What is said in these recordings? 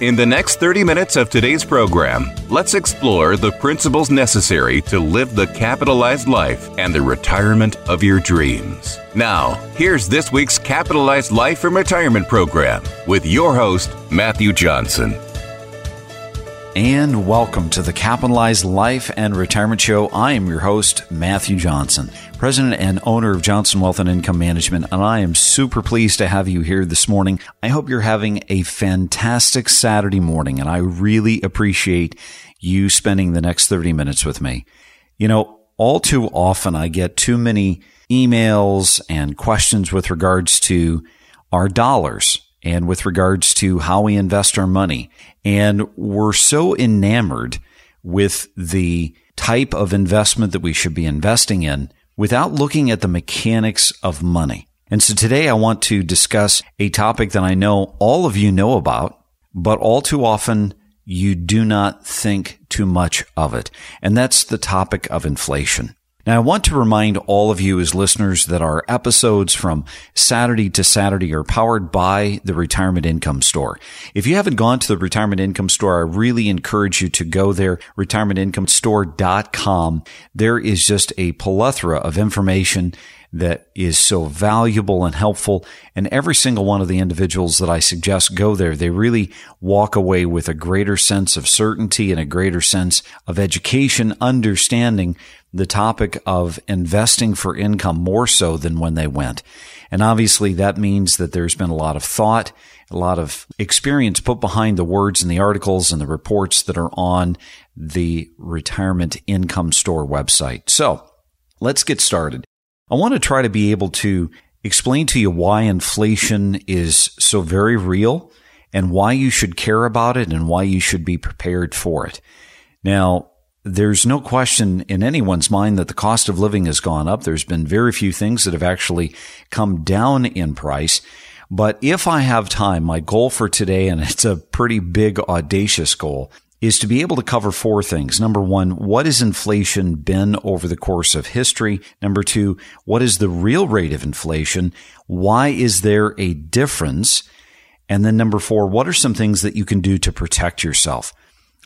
In the next 30 minutes of today's program, let's explore the principles necessary to live the capitalized life and the retirement of your dreams. Now, here's this week's Capitalized Life and Retirement program with your host, Matthew Johnson. And welcome to the Capitalized Life and Retirement Show. I am your host, Matthew Johnson, president and owner of Johnson Wealth and Income Management, and I am super pleased to have you here this morning. I hope you're having a fantastic Saturday morning, and I really appreciate you spending the next 30 minutes with me. You know, all too often I get too many emails and questions with regards to our dollars and with regards to how we invest our money. And we're so enamored with the type of investment that we should be investing in without looking at the mechanics of money. And so today I want to discuss a topic that I know all of you know about, but all too often you do not think too much of it. And that's the topic of inflation. Now, I want to remind all of you as listeners that our episodes from Saturday to Saturday are powered by the Retirement Income Store. If you haven't gone to the Retirement Income Store, I really encourage you to go there, retirementIncomestore.com. There is just a plethora of information that is so valuable and helpful. And every single one of the individuals that I suggest go there, they really walk away with a greater sense of certainty and a greater sense of education, understanding the topic of investing for income more so than when they went. And obviously that means that there's been a lot of thought, a lot of experience put behind the words and the articles and the reports that are on the retirement income store website. So let's get started. I want to try to be able to explain to you why inflation is so very real and why you should care about it and why you should be prepared for it. Now, there's no question in anyone's mind that the cost of living has gone up. There's been very few things that have actually come down in price. But if I have time, my goal for today, and it's a pretty big, audacious goal, is to be able to cover four things. Number one, what has inflation been over the course of history? Number two, what is the real rate of inflation? Why is there a difference? And then number four, what are some things that you can do to protect yourself?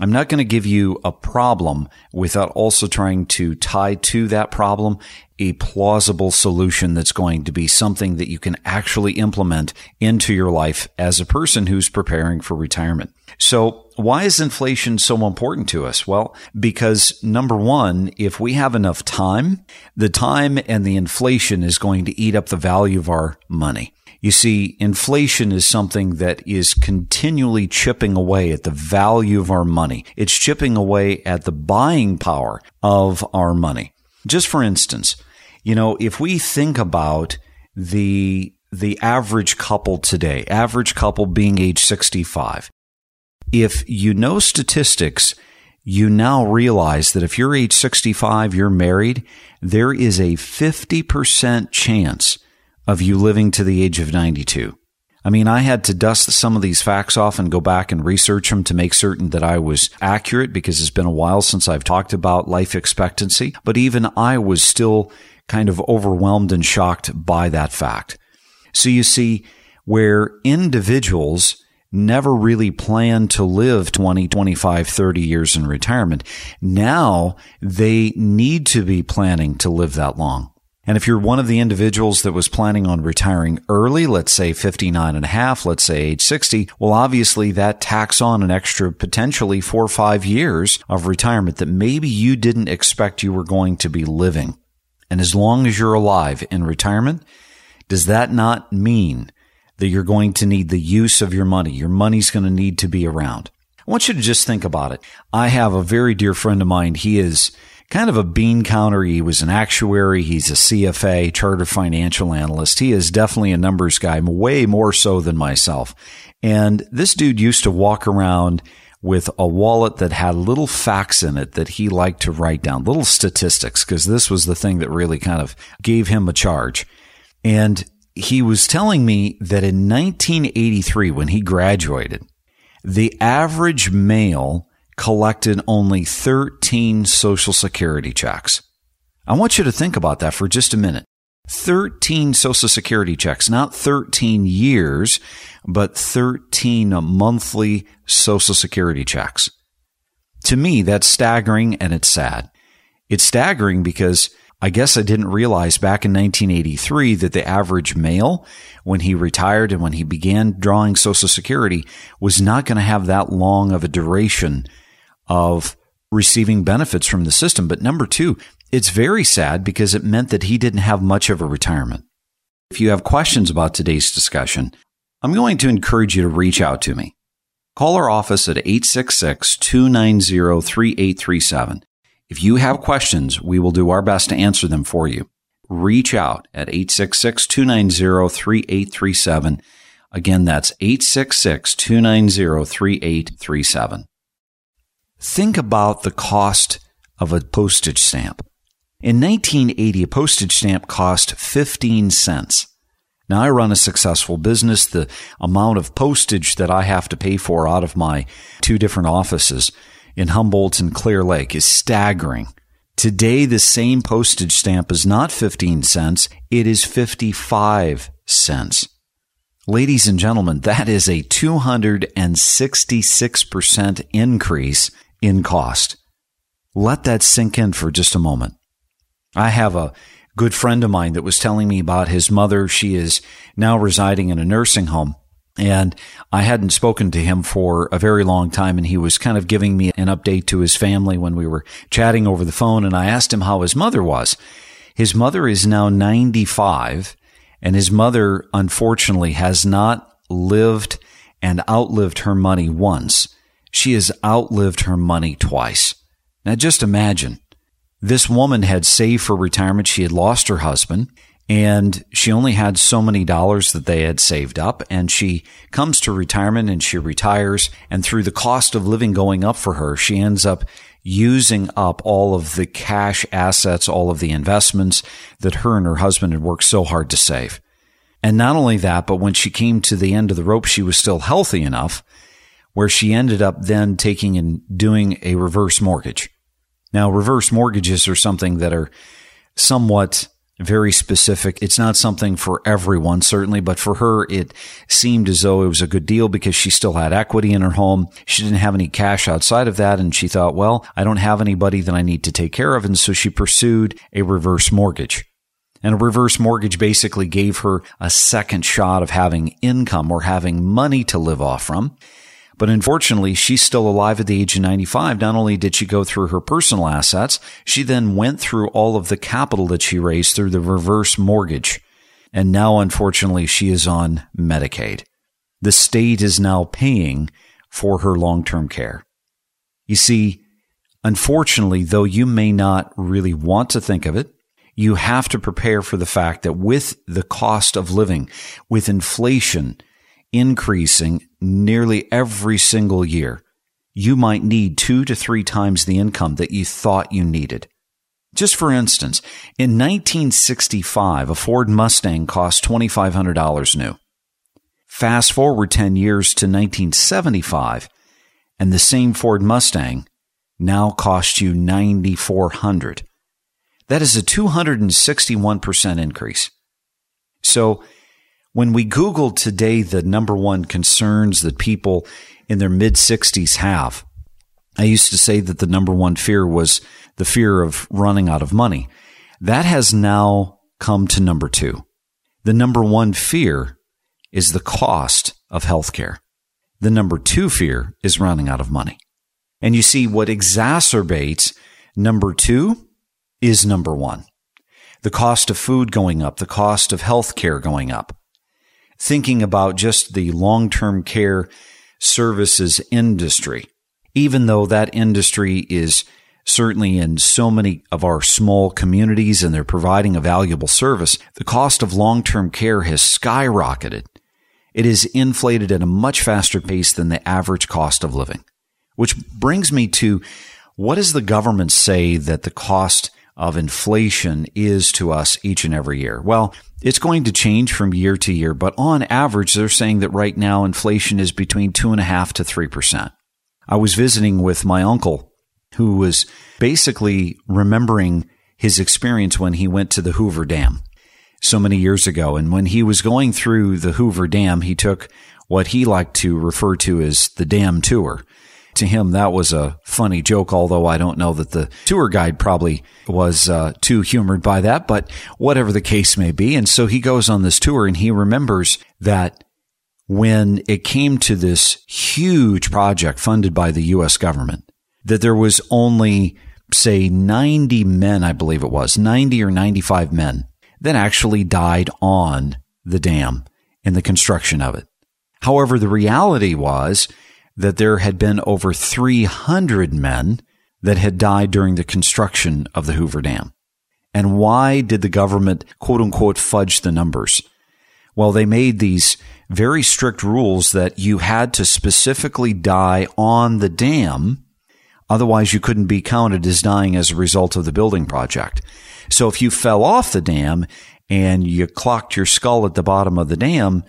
I'm not going to give you a problem without also trying to tie to that problem a plausible solution that's going to be something that you can actually implement into your life as a person who's preparing for retirement. So why is inflation so important to us? Well, because number one, if we have enough time, the time and the inflation is going to eat up the value of our money. You see, inflation is something that is continually chipping away at the value of our money. It's chipping away at the buying power of our money. Just for instance, you know, if we think about the the average couple today, average couple being age 65. If you know statistics, you now realize that if you're age 65, you're married, there is a 50% chance of you living to the age of 92. I mean, I had to dust some of these facts off and go back and research them to make certain that I was accurate because it's been a while since I've talked about life expectancy. But even I was still kind of overwhelmed and shocked by that fact. So you see, where individuals never really plan to live 20, 25, 30 years in retirement, now they need to be planning to live that long. And if you're one of the individuals that was planning on retiring early, let's say 59 and a half, let's say age 60, well, obviously that tacks on an extra potentially four or five years of retirement that maybe you didn't expect you were going to be living. And as long as you're alive in retirement, does that not mean that you're going to need the use of your money? Your money's going to need to be around. I want you to just think about it. I have a very dear friend of mine. He is kind of a bean counter. He was an actuary. He's a CFA, chartered financial analyst. He is definitely a numbers guy, way more so than myself. And this dude used to walk around with a wallet that had little facts in it that he liked to write down, little statistics, because this was the thing that really kind of gave him a charge. And he was telling me that in 1983, when he graduated, the average male collected only 13 social security checks. I want you to think about that for just a minute. 13 social security checks, not 13 years, but 13 monthly social security checks. To me, that's staggering and it's sad. It's staggering because I guess I didn't realize back in 1983 that the average male, when he retired and when he began drawing social security, was not going to have that long of a duration of receiving benefits from the system. But number two, it's very sad because it meant that he didn't have much of a retirement. If you have questions about today's discussion, I'm going to encourage you to reach out to me. Call our office at 866 290 3837. If you have questions, we will do our best to answer them for you. Reach out at 866 290 3837. Again, that's 866 290 3837. Think about the cost of a postage stamp. In 1980, a postage stamp cost 15 cents. Now, I run a successful business. The amount of postage that I have to pay for out of my two different offices in Humboldt and Clear Lake is staggering. Today, the same postage stamp is not 15 cents, it is 55 cents. Ladies and gentlemen, that is a 266% increase in cost. Let that sink in for just a moment. I have a good friend of mine that was telling me about his mother. She is now residing in a nursing home. And I hadn't spoken to him for a very long time, and he was kind of giving me an update to his family when we were chatting over the phone. And I asked him how his mother was. His mother is now 95, and his mother, unfortunately, has not lived and outlived her money once she has outlived her money twice. Now just imagine this woman had saved for retirement. She had lost her husband and she only had so many dollars that they had saved up. And she comes to retirement and she retires. And through the cost of living going up for her, she ends up using up all of the cash assets, all of the investments that her and her husband had worked so hard to save. And not only that, but when she came to the end of the rope, she was still healthy enough where she ended up then taking and doing a reverse mortgage. Now, reverse mortgages are something that are somewhat very specific. It's not something for everyone, certainly, but for her, it seemed as though it was a good deal because she still had equity in her home. She didn't have any cash outside of that. And she thought, well, I don't have anybody that I need to take care of. And so she pursued a reverse mortgage. And a reverse mortgage basically gave her a second shot of having income or having money to live off from. But unfortunately, she's still alive at the age of 95. Not only did she go through her personal assets, she then went through all of the capital that she raised through the reverse mortgage. And now, unfortunately, she is on Medicaid. The state is now paying for her long term care. You see, unfortunately, though you may not really want to think of it, you have to prepare for the fact that with the cost of living, with inflation, increasing nearly every single year, you might need two to three times the income that you thought you needed. Just for instance, in 1965, a Ford Mustang cost $2,500 new. Fast forward 10 years to 1975, and the same Ford Mustang now costs you 9400 That is a 261% increase. So when we Google today the number one concerns that people in their mid 60s have, I used to say that the number one fear was the fear of running out of money. That has now come to number two. The number one fear is the cost of healthcare. The number two fear is running out of money. And you see, what exacerbates number two is number one. The cost of food going up, the cost of healthcare going up thinking about just the long term care services industry. even though that industry is certainly in so many of our small communities and they're providing a valuable service, the cost of long-term care has skyrocketed. It is inflated at a much faster pace than the average cost of living. Which brings me to what does the government say that the cost of inflation is to us each and every year? Well, it's going to change from year to year, but on average, they're saying that right now inflation is between two and a half to three percent. I was visiting with my uncle who was basically remembering his experience when he went to the Hoover Dam so many years ago. And when he was going through the Hoover Dam, he took what he liked to refer to as the dam tour. To him, that was a funny joke, although I don't know that the tour guide probably was uh, too humored by that, but whatever the case may be. And so he goes on this tour and he remembers that when it came to this huge project funded by the U.S. government, that there was only, say, 90 men, I believe it was, 90 or 95 men that actually died on the dam in the construction of it. However, the reality was that there had been over 300 men that had died during the construction of the Hoover Dam. And why did the government quote unquote fudge the numbers? Well, they made these very strict rules that you had to specifically die on the dam Otherwise, you couldn't be counted as dying as a result of the building project. So if you fell off the dam and you clocked your skull at the bottom of the dam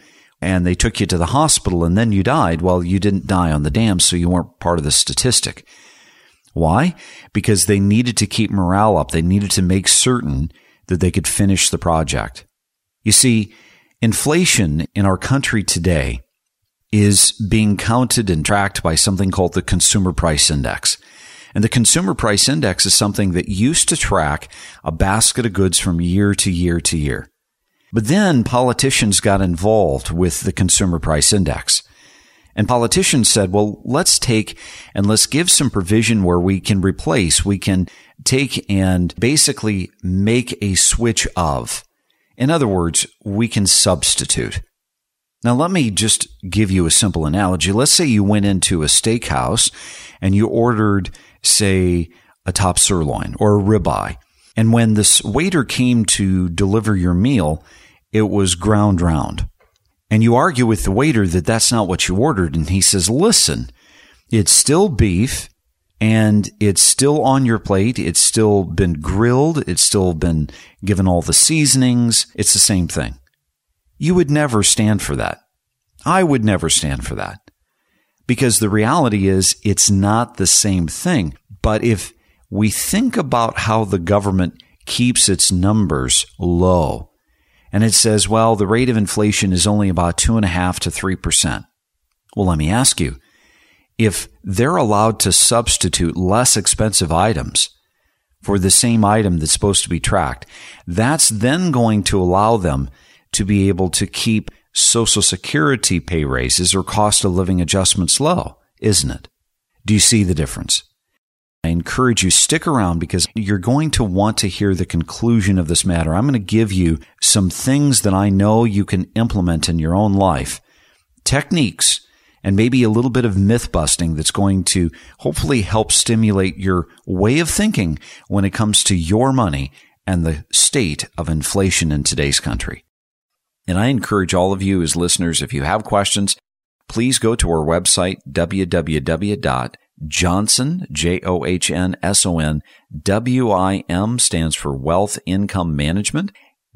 and they took you to the hospital and then you died, well, you didn't die on the dam, so you weren't part of the statistic. Why? Because they needed to keep morale up. They needed to make certain that they could finish the project. You see, inflation in our country today is being counted and tracked by something called the Consumer Price Index. And the Consumer Price Index is something that used to track a basket of goods from year to year to year. But then politicians got involved with the Consumer Price Index. And politicians said, well, let's take and let's give some provision where we can replace, we can take and basically make a switch of. In other words, we can substitute. Now, let me just give you a simple analogy. Let's say you went into a steakhouse and you ordered, say, a top sirloin or a ribeye. And when this waiter came to deliver your meal, it was ground round. And you argue with the waiter that that's not what you ordered. And he says, listen, it's still beef and it's still on your plate. It's still been grilled. It's still been given all the seasonings. It's the same thing. You would never stand for that. I would never stand for that. Because the reality is it's not the same thing. But if we think about how the government keeps its numbers low, and it says, well, the rate of inflation is only about two and a half to three percent. Well, let me ask you, if they're allowed to substitute less expensive items for the same item that's supposed to be tracked, that's then going to allow them to be able to keep Social Security pay raises or cost of living adjustments low, isn't it? Do you see the difference? I encourage you stick around because you're going to want to hear the conclusion of this matter. I'm going to give you some things that I know you can implement in your own life, techniques, and maybe a little bit of myth busting that's going to hopefully help stimulate your way of thinking when it comes to your money and the state of inflation in today's country. And I encourage all of you as listeners, if you have questions, please go to our website, www.johnson, J-O-H-N-S-O-N, W-I-M stands for wealth income management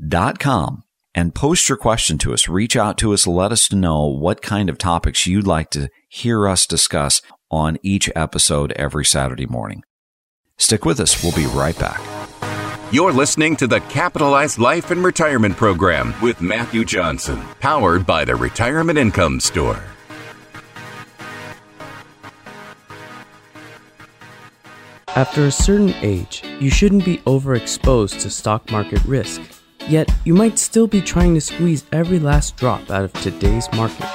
dot com and post your question to us. Reach out to us. Let us know what kind of topics you'd like to hear us discuss on each episode every Saturday morning. Stick with us. We'll be right back. You're listening to the Capitalized Life and Retirement Program with Matthew Johnson, powered by the Retirement Income Store. After a certain age, you shouldn't be overexposed to stock market risk. Yet, you might still be trying to squeeze every last drop out of today's market.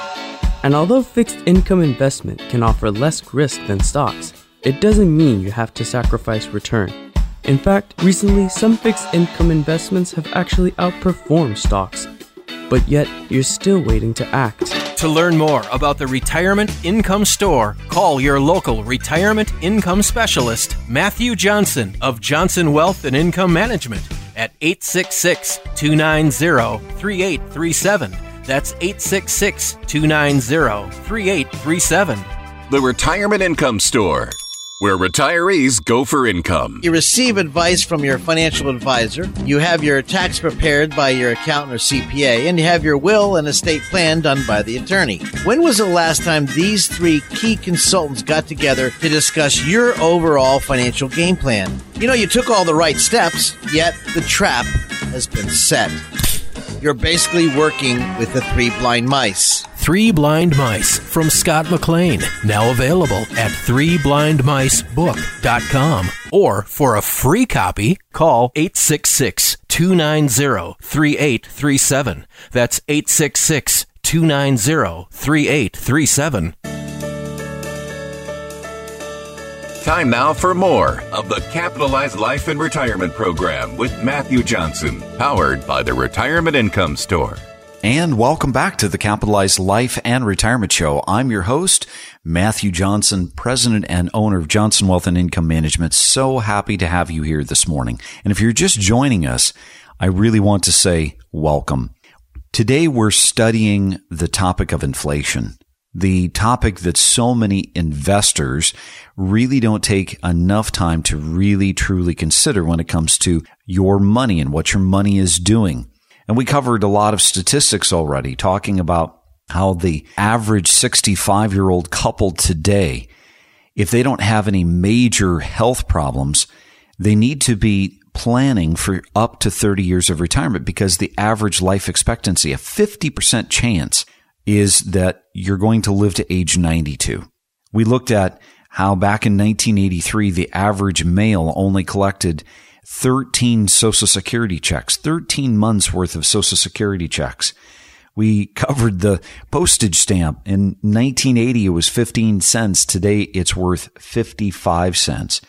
And although fixed income investment can offer less risk than stocks, it doesn't mean you have to sacrifice return. In fact, recently some fixed income investments have actually outperformed stocks. But yet, you're still waiting to act. To learn more about the Retirement Income Store, call your local retirement income specialist, Matthew Johnson of Johnson Wealth and Income Management at 866 290 3837. That's 866 290 3837. The Retirement Income Store where retirees go for income. You receive advice from your financial advisor, you have your tax prepared by your accountant or CPA, and you have your will and estate plan done by the attorney. When was the last time these three key consultants got together to discuss your overall financial game plan? You know, you took all the right steps, yet the trap has been set. You're basically working with the three blind mice. Three Blind Mice from Scott McLean, now available at threeblindmicebook.com. Or for a free copy, call 866 290 3837. That's 866 290 3837. Time now for more of the Capitalized Life and Retirement Program with Matthew Johnson, powered by the Retirement Income Store. And welcome back to the Capitalized Life and Retirement Show. I'm your host, Matthew Johnson, president and owner of Johnson Wealth and Income Management. So happy to have you here this morning. And if you're just joining us, I really want to say welcome. Today we're studying the topic of inflation the topic that so many investors really don't take enough time to really truly consider when it comes to your money and what your money is doing. And we covered a lot of statistics already talking about how the average 65 year old couple today, if they don't have any major health problems, they need to be planning for up to 30 years of retirement because the average life expectancy, a 50% chance is that you're going to live to age 92. We looked at how back in 1983, the average male only collected 13 Social Security checks, 13 months worth of Social Security checks. We covered the postage stamp. In 1980, it was 15 cents. Today, it's worth 55 cents.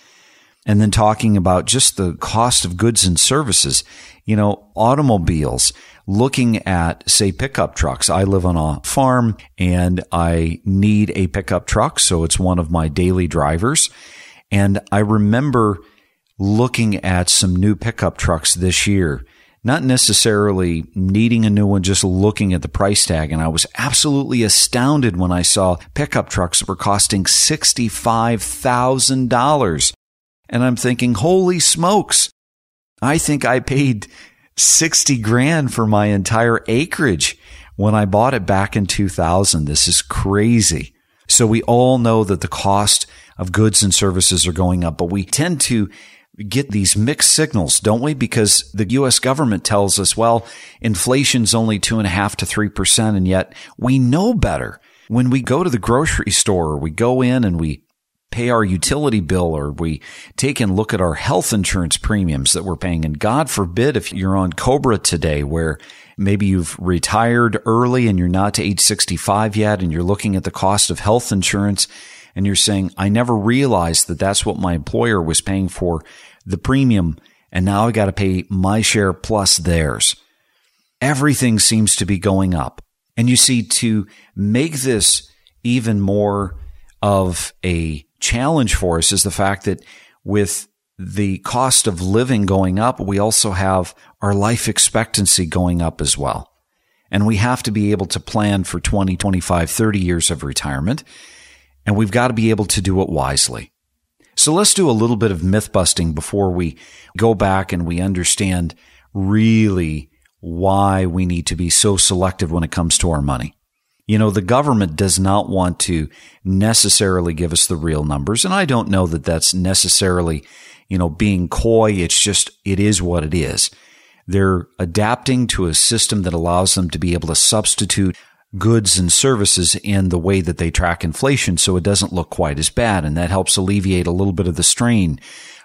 And then talking about just the cost of goods and services, you know, automobiles, looking at, say, pickup trucks. I live on a farm and I need a pickup truck. So it's one of my daily drivers. And I remember looking at some new pickup trucks this year, not necessarily needing a new one, just looking at the price tag. And I was absolutely astounded when I saw pickup trucks were costing $65,000. And I'm thinking, holy smokes. I think I paid 60 grand for my entire acreage when I bought it back in 2000. This is crazy. So we all know that the cost of goods and services are going up, but we tend to get these mixed signals, don't we? Because the U.S. government tells us, well, inflation's only two and a half to three percent. And yet we know better. When we go to the grocery store, we go in and we pay our utility bill or we take and look at our health insurance premiums that we're paying. And God forbid if you're on Cobra today where maybe you've retired early and you're not to age 65 yet and you're looking at the cost of health insurance and you're saying, I never realized that that's what my employer was paying for the premium. And now I got to pay my share plus theirs. Everything seems to be going up. And you see, to make this even more of a challenge for us is the fact that with the cost of living going up, we also have our life expectancy going up as well. And we have to be able to plan for 20, 25, 30 years of retirement. And we've got to be able to do it wisely. So let's do a little bit of myth busting before we go back and we understand really why we need to be so selective when it comes to our money. You know, the government does not want to necessarily give us the real numbers. And I don't know that that's necessarily, you know, being coy. It's just, it is what it is. They're adapting to a system that allows them to be able to substitute goods and services in the way that they track inflation so it doesn't look quite as bad. And that helps alleviate a little bit of the strain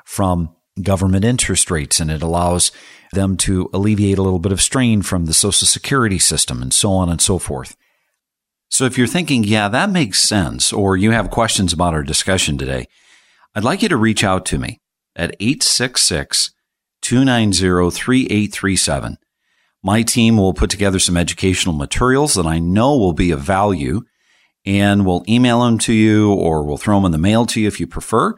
from government interest rates and it allows them to alleviate a little bit of strain from the social security system and so on and so forth. So if you're thinking, yeah, that makes sense, or you have questions about our discussion today, I'd like you to reach out to me at 866 290 3837. My team will put together some educational materials that I know will be of value and we'll email them to you or we'll throw them in the mail to you if you prefer.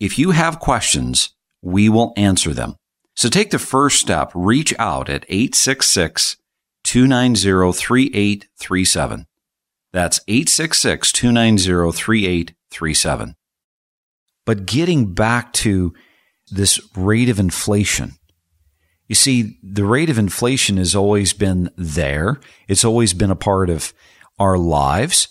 If you have questions, we will answer them. So take the first step. Reach out at 866 290 3837. That's 866 290 3837. But getting back to this rate of inflation, you see, the rate of inflation has always been there. It's always been a part of our lives.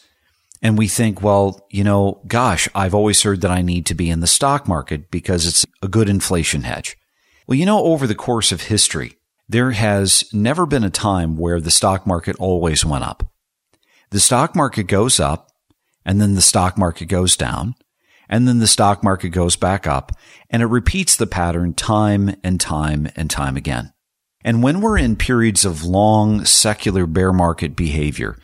And we think, well, you know, gosh, I've always heard that I need to be in the stock market because it's a good inflation hedge. Well, you know, over the course of history, there has never been a time where the stock market always went up. The stock market goes up and then the stock market goes down and then the stock market goes back up and it repeats the pattern time and time and time again. And when we're in periods of long secular bear market behavior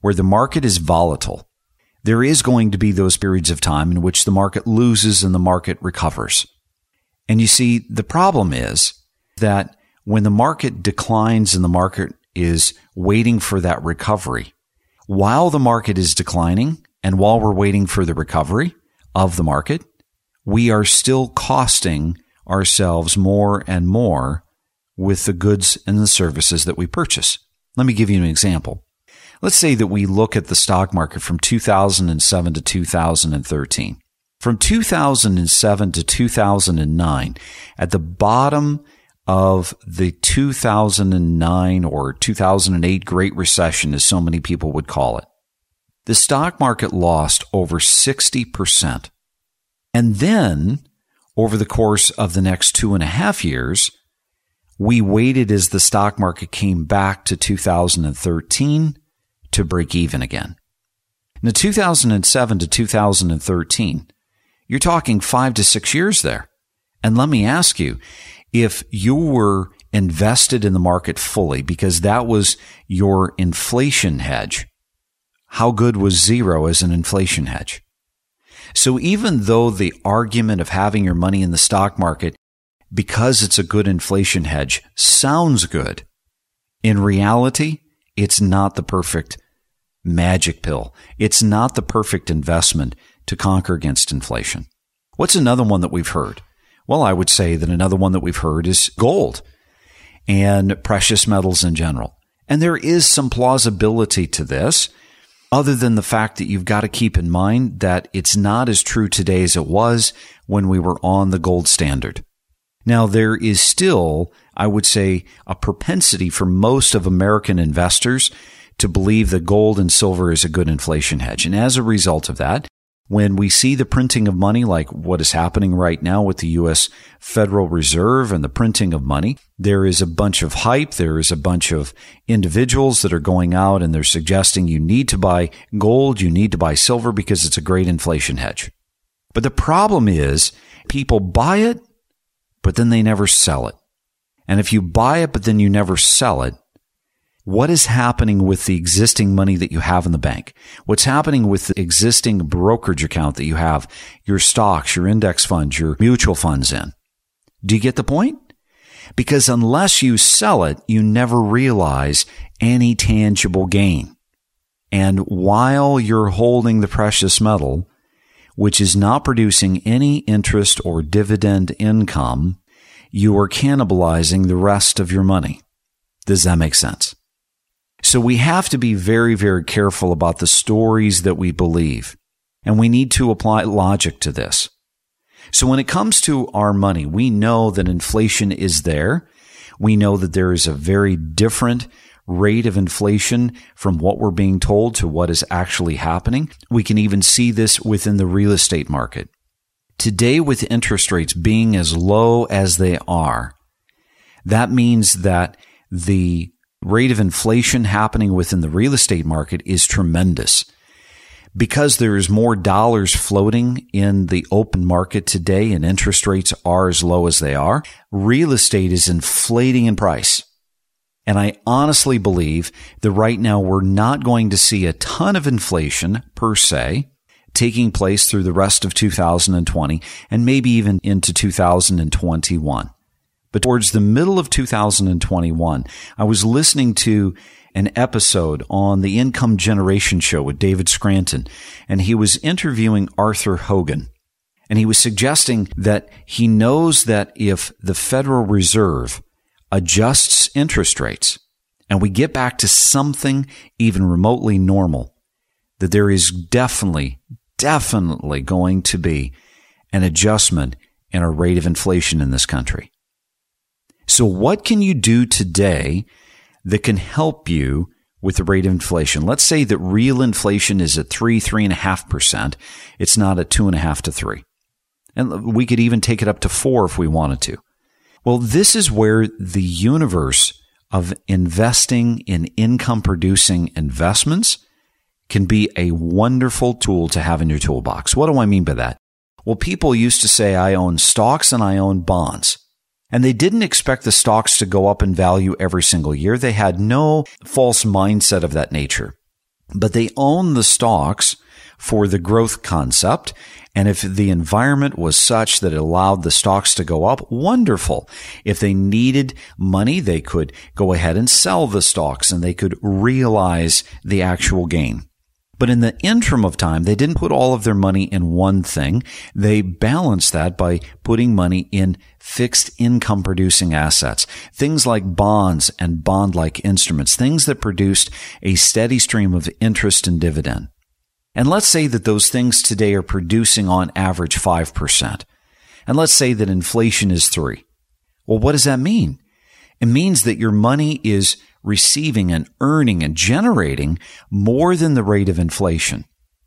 where the market is volatile, there is going to be those periods of time in which the market loses and the market recovers. And you see, the problem is that when the market declines and the market is waiting for that recovery, while the market is declining and while we're waiting for the recovery of the market, we are still costing ourselves more and more with the goods and the services that we purchase. Let me give you an example. Let's say that we look at the stock market from 2007 to 2013. From 2007 to 2009, at the bottom of the 2009 or 2008 Great Recession, as so many people would call it, the stock market lost over 60%. And then, over the course of the next two and a half years, we waited as the stock market came back to 2013 to break even again. Now, 2007 to 2013, you're talking five to six years there. And let me ask you, if you were invested in the market fully because that was your inflation hedge, how good was zero as an inflation hedge? So even though the argument of having your money in the stock market because it's a good inflation hedge sounds good, in reality, it's not the perfect magic pill. It's not the perfect investment to conquer against inflation. What's another one that we've heard? Well, I would say that another one that we've heard is gold and precious metals in general. And there is some plausibility to this, other than the fact that you've got to keep in mind that it's not as true today as it was when we were on the gold standard. Now, there is still, I would say, a propensity for most of American investors to believe that gold and silver is a good inflation hedge. And as a result of that, when we see the printing of money like what is happening right now with the U.S. Federal Reserve and the printing of money, there is a bunch of hype. There is a bunch of individuals that are going out and they're suggesting you need to buy gold, you need to buy silver because it's a great inflation hedge. But the problem is people buy it, but then they never sell it. And if you buy it, but then you never sell it, what is happening with the existing money that you have in the bank? What's happening with the existing brokerage account that you have your stocks, your index funds, your mutual funds in? Do you get the point? Because unless you sell it, you never realize any tangible gain. And while you're holding the precious metal, which is not producing any interest or dividend income, you are cannibalizing the rest of your money. Does that make sense? So we have to be very, very careful about the stories that we believe. And we need to apply logic to this. So when it comes to our money, we know that inflation is there. We know that there is a very different rate of inflation from what we're being told to what is actually happening. We can even see this within the real estate market. Today, with interest rates being as low as they are, that means that the rate of inflation happening within the real estate market is tremendous. Because there is more dollars floating in the open market today and interest rates are as low as they are, real estate is inflating in price. And I honestly believe that right now we're not going to see a ton of inflation per se taking place through the rest of 2020 and maybe even into 2021. But towards the middle of 2021, I was listening to an episode on the Income Generation Show with David Scranton, and he was interviewing Arthur Hogan. And he was suggesting that he knows that if the Federal Reserve adjusts interest rates and we get back to something even remotely normal, that there is definitely, definitely going to be an adjustment in our rate of inflation in this country. So what can you do today that can help you with the rate of inflation? Let's say that real inflation is at three, three and a half percent. It's not at two and a half to three. And we could even take it up to four if we wanted to. Well, this is where the universe of investing in income producing investments can be a wonderful tool to have in your toolbox. What do I mean by that? Well, people used to say, I own stocks and I own bonds. And they didn't expect the stocks to go up in value every single year. They had no false mindset of that nature. But they owned the stocks for the growth concept. And if the environment was such that it allowed the stocks to go up, wonderful. If they needed money, they could go ahead and sell the stocks and they could realize the actual gain. But in the interim of time, they didn't put all of their money in one thing. They balanced that by putting money in fixed income producing assets, things like bonds and bond like instruments, things that produced a steady stream of interest and dividend. And let's say that those things today are producing on average 5%. And let's say that inflation is three. Well, what does that mean? It means that your money is receiving and earning and generating more than the rate of inflation.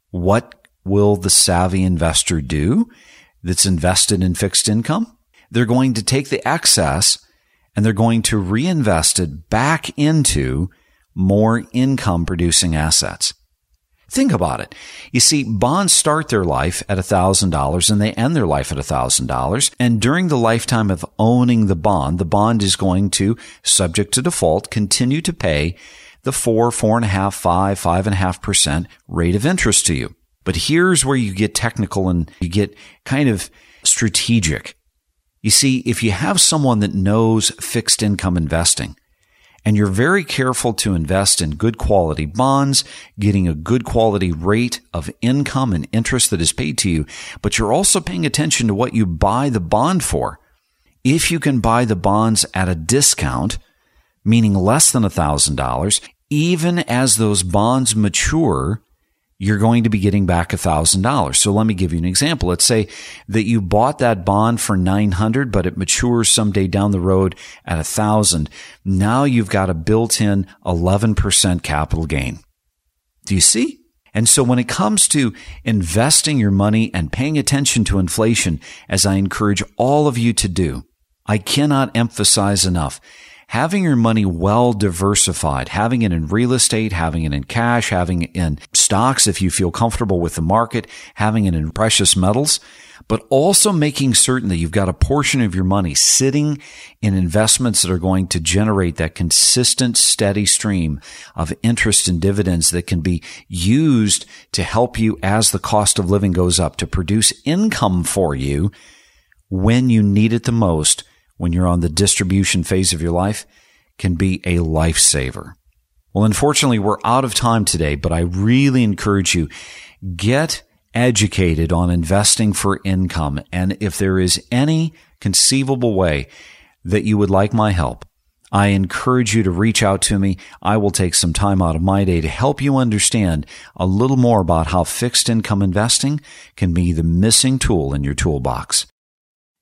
What will the savvy investor do that's invested in fixed income? They're going to take the excess and they're going to reinvest it back into more income producing assets. Think about it. You see, bonds start their life at $1,000 and they end their life at $1,000. And during the lifetime of owning the bond, the bond is going to, subject to default, continue to pay the four, four and a half, five, five and a half percent rate of interest to you. But here's where you get technical and you get kind of strategic. You see, if you have someone that knows fixed income investing, and you're very careful to invest in good quality bonds, getting a good quality rate of income and interest that is paid to you, but you're also paying attention to what you buy the bond for. If you can buy the bonds at a discount, meaning less than $1,000, even as those bonds mature, you're going to be getting back $1,000. So let me give you an example. Let's say that you bought that bond for 900, but it matures someday down the road at 1,000. Now you've got a built-in 11% capital gain. Do you see? And so when it comes to investing your money and paying attention to inflation, as I encourage all of you to do, I cannot emphasize enough having your money well diversified, having it in real estate, having it in cash, having it in stocks if you feel comfortable with the market, having it in precious metals, but also making certain that you've got a portion of your money sitting in investments that are going to generate that consistent, steady stream of interest and dividends that can be used to help you as the cost of living goes up to produce income for you when you need it the most when you're on the distribution phase of your life can be a lifesaver. Well, unfortunately, we're out of time today, but I really encourage you get educated on investing for income. And if there is any conceivable way that you would like my help, I encourage you to reach out to me. I will take some time out of my day to help you understand a little more about how fixed income investing can be the missing tool in your toolbox.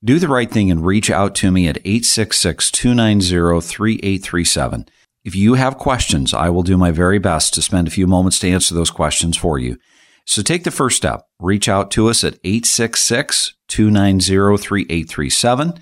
Do the right thing and reach out to me at 866 290 3837. If you have questions, I will do my very best to spend a few moments to answer those questions for you. So take the first step. Reach out to us at 866 290 3837.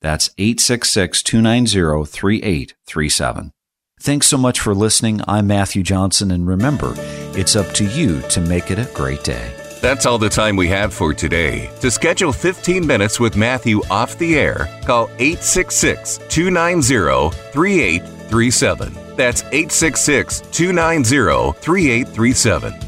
That's 866 290 3837. Thanks so much for listening. I'm Matthew Johnson, and remember, it's up to you to make it a great day. That's all the time we have for today. To schedule 15 minutes with Matthew off the air, call 866 290 3837. That's 866 290 3837.